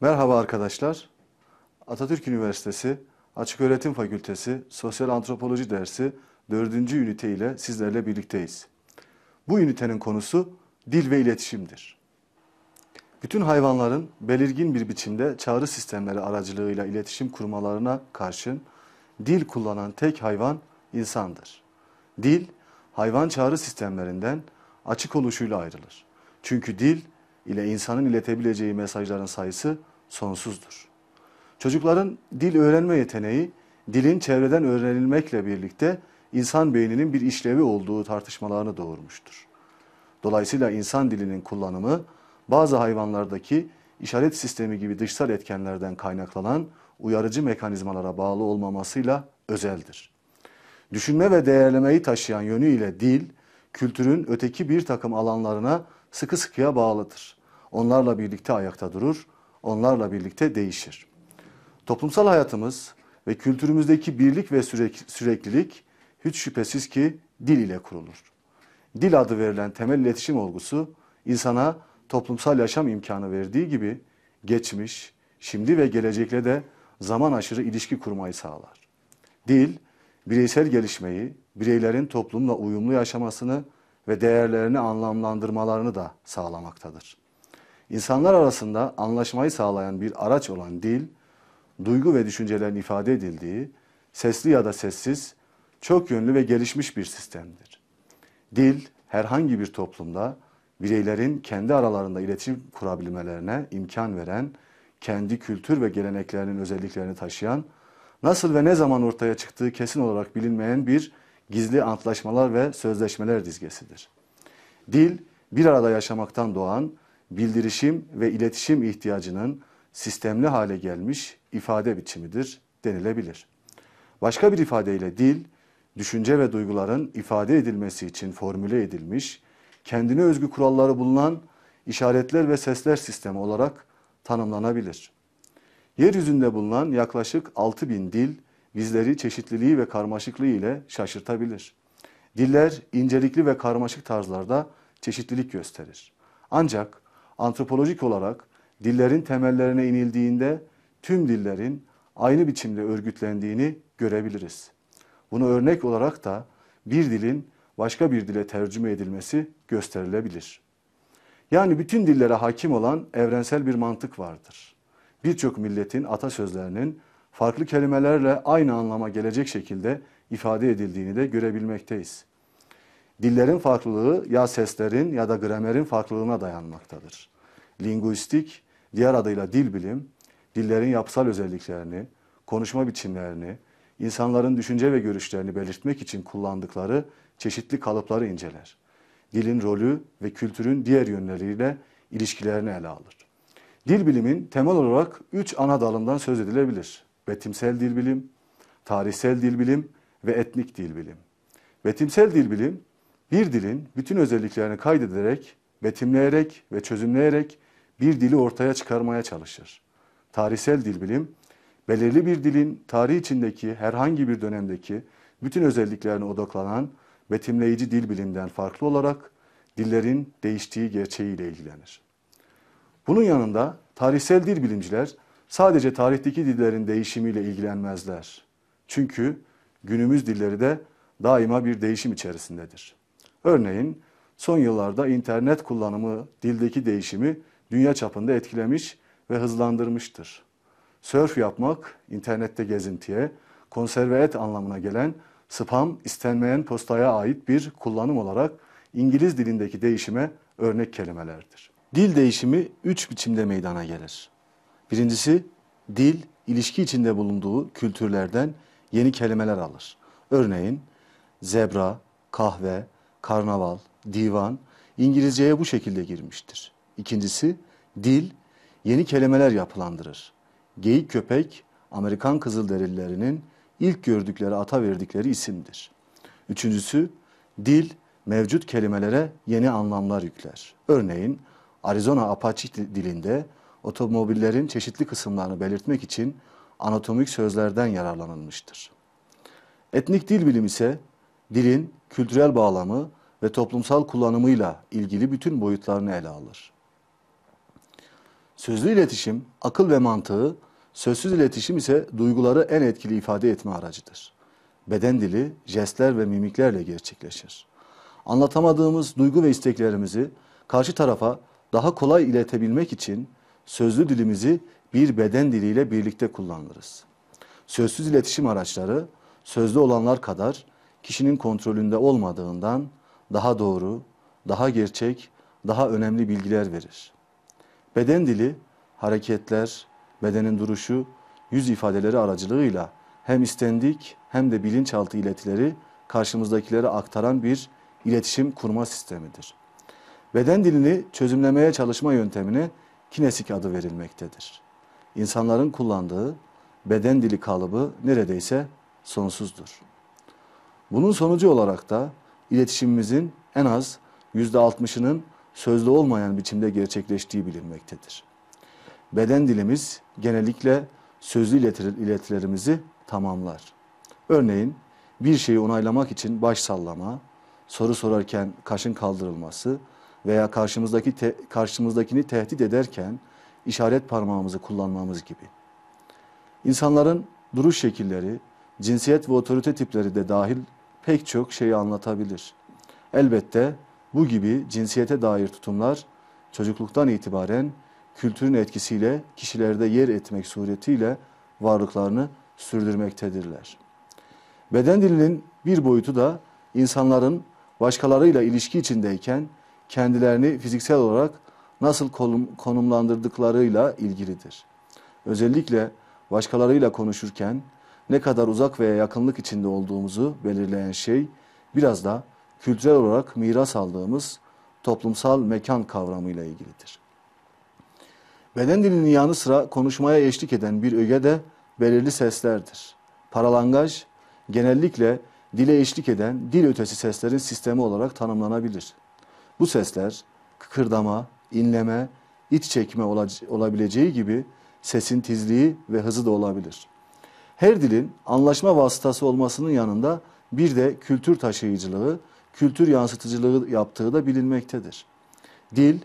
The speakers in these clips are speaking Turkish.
Merhaba arkadaşlar. Atatürk Üniversitesi Açıköğretim Fakültesi Sosyal Antropoloji dersi 4. ünite ile sizlerle birlikteyiz. Bu ünitenin konusu dil ve iletişimdir. Bütün hayvanların belirgin bir biçimde çağrı sistemleri aracılığıyla iletişim kurmalarına karşın dil kullanan tek hayvan insandır. Dil, hayvan çağrı sistemlerinden açık oluşuyla ayrılır. Çünkü dil ile insanın iletebileceği mesajların sayısı sonsuzdur. Çocukların dil öğrenme yeteneği, dilin çevreden öğrenilmekle birlikte insan beyninin bir işlevi olduğu tartışmalarını doğurmuştur. Dolayısıyla insan dilinin kullanımı bazı hayvanlardaki işaret sistemi gibi dışsal etkenlerden kaynaklanan uyarıcı mekanizmalara bağlı olmamasıyla özeldir. Düşünme ve değerlemeyi taşıyan yönüyle dil, kültürün öteki bir takım alanlarına sıkı sıkıya bağlıdır. Onlarla birlikte ayakta durur, onlarla birlikte değişir. Toplumsal hayatımız ve kültürümüzdeki birlik ve süreklilik hiç şüphesiz ki dil ile kurulur. Dil adı verilen temel iletişim olgusu insana toplumsal yaşam imkanı verdiği gibi geçmiş, şimdi ve gelecekle de zaman aşırı ilişki kurmayı sağlar. Dil, bireysel gelişmeyi, bireylerin toplumla uyumlu yaşamasını ve değerlerini anlamlandırmalarını da sağlamaktadır. İnsanlar arasında anlaşmayı sağlayan bir araç olan dil, duygu ve düşüncelerin ifade edildiği, sesli ya da sessiz, çok yönlü ve gelişmiş bir sistemdir. Dil, herhangi bir toplumda bireylerin kendi aralarında iletişim kurabilmelerine imkan veren, kendi kültür ve geleneklerinin özelliklerini taşıyan, nasıl ve ne zaman ortaya çıktığı kesin olarak bilinmeyen bir gizli antlaşmalar ve sözleşmeler dizgesidir. Dil, bir arada yaşamaktan doğan, bildirişim ve iletişim ihtiyacının sistemli hale gelmiş ifade biçimidir denilebilir. Başka bir ifadeyle dil, düşünce ve duyguların ifade edilmesi için formüle edilmiş, kendine özgü kuralları bulunan işaretler ve sesler sistemi olarak tanımlanabilir. Yeryüzünde bulunan yaklaşık 6000 dil bizleri çeşitliliği ve karmaşıklığı ile şaşırtabilir. Diller incelikli ve karmaşık tarzlarda çeşitlilik gösterir. Ancak antropolojik olarak dillerin temellerine inildiğinde tüm dillerin aynı biçimde örgütlendiğini görebiliriz. Bunu örnek olarak da bir dilin başka bir dile tercüme edilmesi gösterilebilir. Yani bütün dillere hakim olan evrensel bir mantık vardır. Birçok milletin atasözlerinin farklı kelimelerle aynı anlama gelecek şekilde ifade edildiğini de görebilmekteyiz. Dillerin farklılığı ya seslerin ya da gramerin farklılığına dayanmaktadır. Linguistik, diğer adıyla dil bilim, dillerin yapısal özelliklerini, konuşma biçimlerini, insanların düşünce ve görüşlerini belirtmek için kullandıkları çeşitli kalıpları inceler. Dilin rolü ve kültürün diğer yönleriyle ilişkilerini ele alır. Dil bilimin temel olarak üç ana dalından söz edilebilir. Betimsel dil bilim, tarihsel dil bilim ve etnik dil bilim. Betimsel dil bilim, bir dilin bütün özelliklerini kaydederek, betimleyerek ve çözümleyerek bir dili ortaya çıkarmaya çalışır. Tarihsel dil bilim, belirli bir dilin tarih içindeki herhangi bir dönemdeki bütün özelliklerine odaklanan betimleyici dil bilimden farklı olarak dillerin değiştiği gerçeğiyle ilgilenir. Bunun yanında tarihsel dil bilimciler sadece tarihteki dillerin değişimiyle ilgilenmezler. Çünkü günümüz dilleri de daima bir değişim içerisindedir. Örneğin son yıllarda internet kullanımı dildeki değişimi dünya çapında etkilemiş ve hızlandırmıştır. Surf yapmak, internette gezintiye, konserve et anlamına gelen spam istenmeyen postaya ait bir kullanım olarak İngiliz dilindeki değişime örnek kelimelerdir. Dil değişimi üç biçimde meydana gelir. Birincisi dil ilişki içinde bulunduğu kültürlerden yeni kelimeler alır. Örneğin zebra, kahve, karnaval, divan İngilizceye bu şekilde girmiştir. İkincisi dil yeni kelimeler yapılandırır. Geyik köpek Amerikan Kızılderililerinin ilk gördükleri ata verdikleri isimdir. Üçüncüsü dil mevcut kelimelere yeni anlamlar yükler. Örneğin Arizona Apache dilinde otomobillerin çeşitli kısımlarını belirtmek için anatomik sözlerden yararlanılmıştır. Etnik dil bilim ise dilin kültürel bağlamı ve toplumsal kullanımıyla ilgili bütün boyutlarını ele alır. Sözlü iletişim, akıl ve mantığı, sözsüz iletişim ise duyguları en etkili ifade etme aracıdır. Beden dili, jestler ve mimiklerle gerçekleşir. Anlatamadığımız duygu ve isteklerimizi karşı tarafa daha kolay iletebilmek için sözlü dilimizi bir beden diliyle birlikte kullanırız. Sözsüz iletişim araçları sözlü olanlar kadar kişinin kontrolünde olmadığından daha doğru, daha gerçek, daha önemli bilgiler verir. Beden dili, hareketler, bedenin duruşu, yüz ifadeleri aracılığıyla hem istendik hem de bilinçaltı iletileri karşımızdakilere aktaran bir iletişim kurma sistemidir. Beden dilini çözümlemeye çalışma yöntemine kinesik adı verilmektedir. İnsanların kullandığı beden dili kalıbı neredeyse sonsuzdur. Bunun sonucu olarak da iletişimimizin en az %60'ının sözlü olmayan biçimde gerçekleştiği bilinmektedir. Beden dilimiz genellikle sözlü iletilerimizi tamamlar. Örneğin bir şeyi onaylamak için baş sallama, soru sorarken kaşın kaldırılması veya karşımızdaki te, karşımızdakini tehdit ederken işaret parmağımızı kullanmamız gibi. İnsanların duruş şekilleri, cinsiyet ve otorite tipleri de dahil pek çok şeyi anlatabilir. Elbette bu gibi cinsiyete dair tutumlar çocukluktan itibaren kültürün etkisiyle kişilerde yer etmek suretiyle varlıklarını sürdürmektedirler. Beden dilinin bir boyutu da insanların başkalarıyla ilişki içindeyken kendilerini fiziksel olarak nasıl konumlandırdıklarıyla ilgilidir. Özellikle başkalarıyla konuşurken ne kadar uzak veya yakınlık içinde olduğumuzu belirleyen şey biraz da kültürel olarak miras aldığımız toplumsal mekan kavramıyla ilgilidir. Beden dilinin yanı sıra konuşmaya eşlik eden bir öge de belirli seslerdir. Paralangaj genellikle dile eşlik eden dil ötesi seslerin sistemi olarak tanımlanabilir. Bu sesler kıkırdama, inleme, iç çekme olabileceği gibi sesin tizliği ve hızı da olabilir. Her dilin anlaşma vasıtası olmasının yanında bir de kültür taşıyıcılığı, kültür yansıtıcılığı yaptığı da bilinmektedir. Dil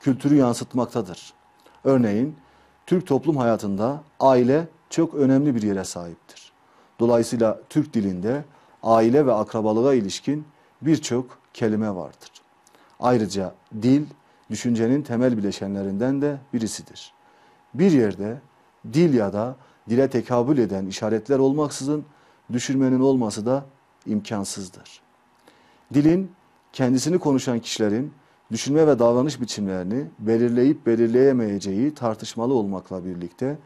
kültürü yansıtmaktadır. Örneğin Türk toplum hayatında aile çok önemli bir yere sahiptir. Dolayısıyla Türk dilinde aile ve akrabalığa ilişkin birçok kelime vardır. Ayrıca dil düşüncenin temel bileşenlerinden de birisidir. Bir yerde dil ya da dile tekabül eden işaretler olmaksızın düşürmenin olması da imkansızdır. Dilin kendisini konuşan kişilerin düşünme ve davranış biçimlerini belirleyip belirleyemeyeceği tartışmalı olmakla birlikte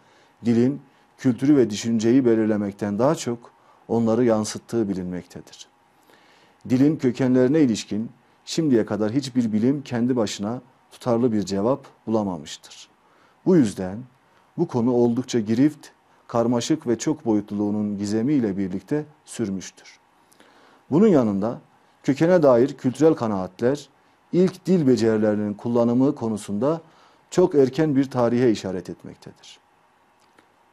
dilin kültürü ve düşünceyi belirlemekten daha çok onları yansıttığı bilinmektedir. Dilin kökenlerine ilişkin şimdiye kadar hiçbir bilim kendi başına tutarlı bir cevap bulamamıştır. Bu yüzden bu konu oldukça girift, karmaşık ve çok boyutluluğunun gizemiyle birlikte sürmüştür. Bunun yanında kökene dair kültürel kanaatler ilk dil becerilerinin kullanımı konusunda çok erken bir tarihe işaret etmektedir.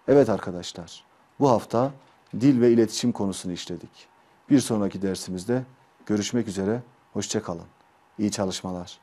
Evet arkadaşlar, bu hafta dil ve iletişim konusunu işledik. Bir sonraki dersimizde görüşmek üzere, hoşçakalın. İyi çalışmalar.